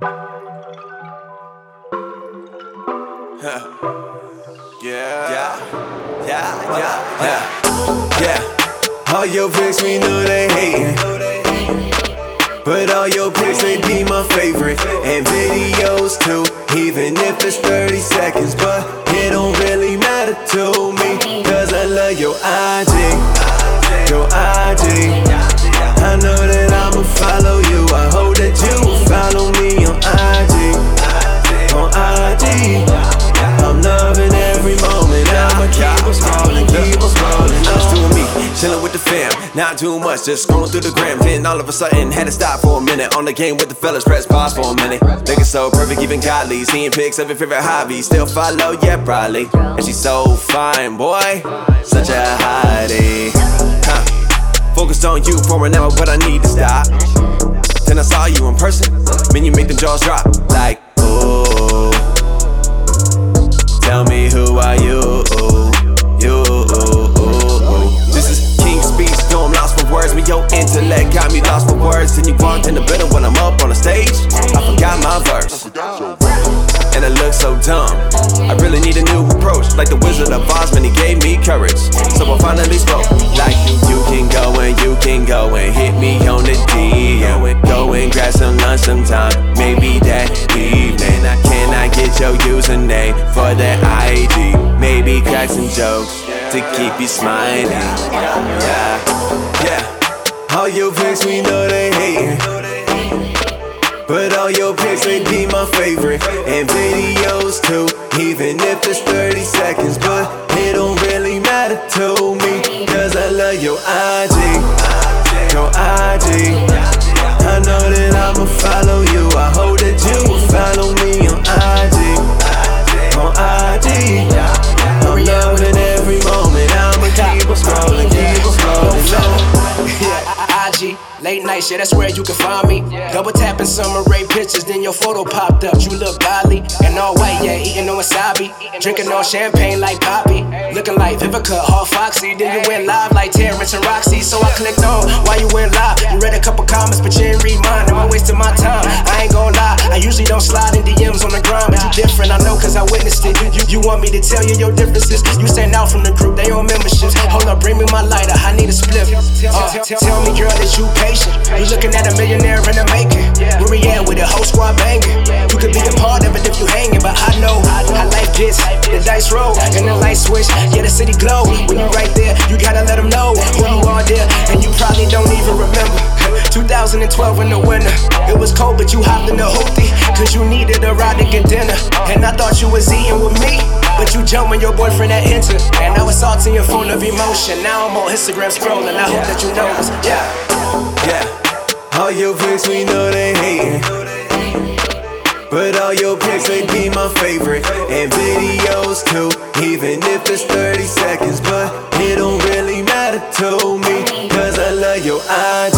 yeah. Yeah. Yeah. Yeah. Yeah. All your pics, we know they hating. But all your pics, they be my favorite. And videos too, even if it's 30 seconds. But it don't really matter to me, cause I love your IG. Your IG. I know that I'ma follow you. I hope that you chilling with the fam. Not too much, just scrolling through the gram. Then all of a sudden, had to stop for a minute. On the game with the fellas, press pause for a minute. Looking so perfect, even godly. Seeing pics of your favorite hobby. Still follow, yeah, probably. And she's so fine, boy. Such a hottie. Huh. Focused on you for an hour, but I need to stop. Then I saw you in person. Man, you make them jaws drop. Like, words. And in the building when I'm up on the stage. I forgot my verse. And it looks so dumb. I really need a new approach. Like the Wizard of Oz, man, he gave me courage. So I finally spoke. Like you, can go and you can go and hit me on the DM. Go and grab some lunch sometime. Maybe that evening. I cannot get your username for that ID. Maybe crack some jokes to keep you smiling. Yeah. All your pics, we know they hating. But all your pics, they be my favorite. And videos too, even if it's 30 seconds. But it don't really matter to me. Cause I love your IG. Your IG. IG, late night shit, that's where you can find me. Double tapping Sommer Ray pictures, then your photo popped up. You look godly and all white, yeah, eating on wasabi. Drinking on champagne like Poppy. Looking like Vivica, all Foxy. Then you went live like Terrence and Rocsi. So I clicked on why you went live. You read a couple comments, but you didn't read mine. Am I wasting my time? I ain't gon' lie, I usually don't slide in the different. I know cause I witnessed it. You, you want me to tell you your differences? You stand out from the group, they on memberships. Hold up, bring me my lighter, I need a split. Uh, tell me, girl, that you patient. You looking at a millionaire in the making. Where we at with the whole squad banging? You could be a part of it if you hanging, but I know how life 2012 in the winter, it was cold, but you hopped in the hoopty, cause you needed a ride to get dinner. And I thought you was eating with me, but you jumped when your boyfriend had entered. And I was salting your phone of emotion. Now I'm on Instagram scrolling. I hope that you notice. Yeah. Yeah, all your pics, we know they hating. But all your pics, they be my favorite. And videos too, even if it's 30 seconds. But it don't really matter to me. Cause I love your IG.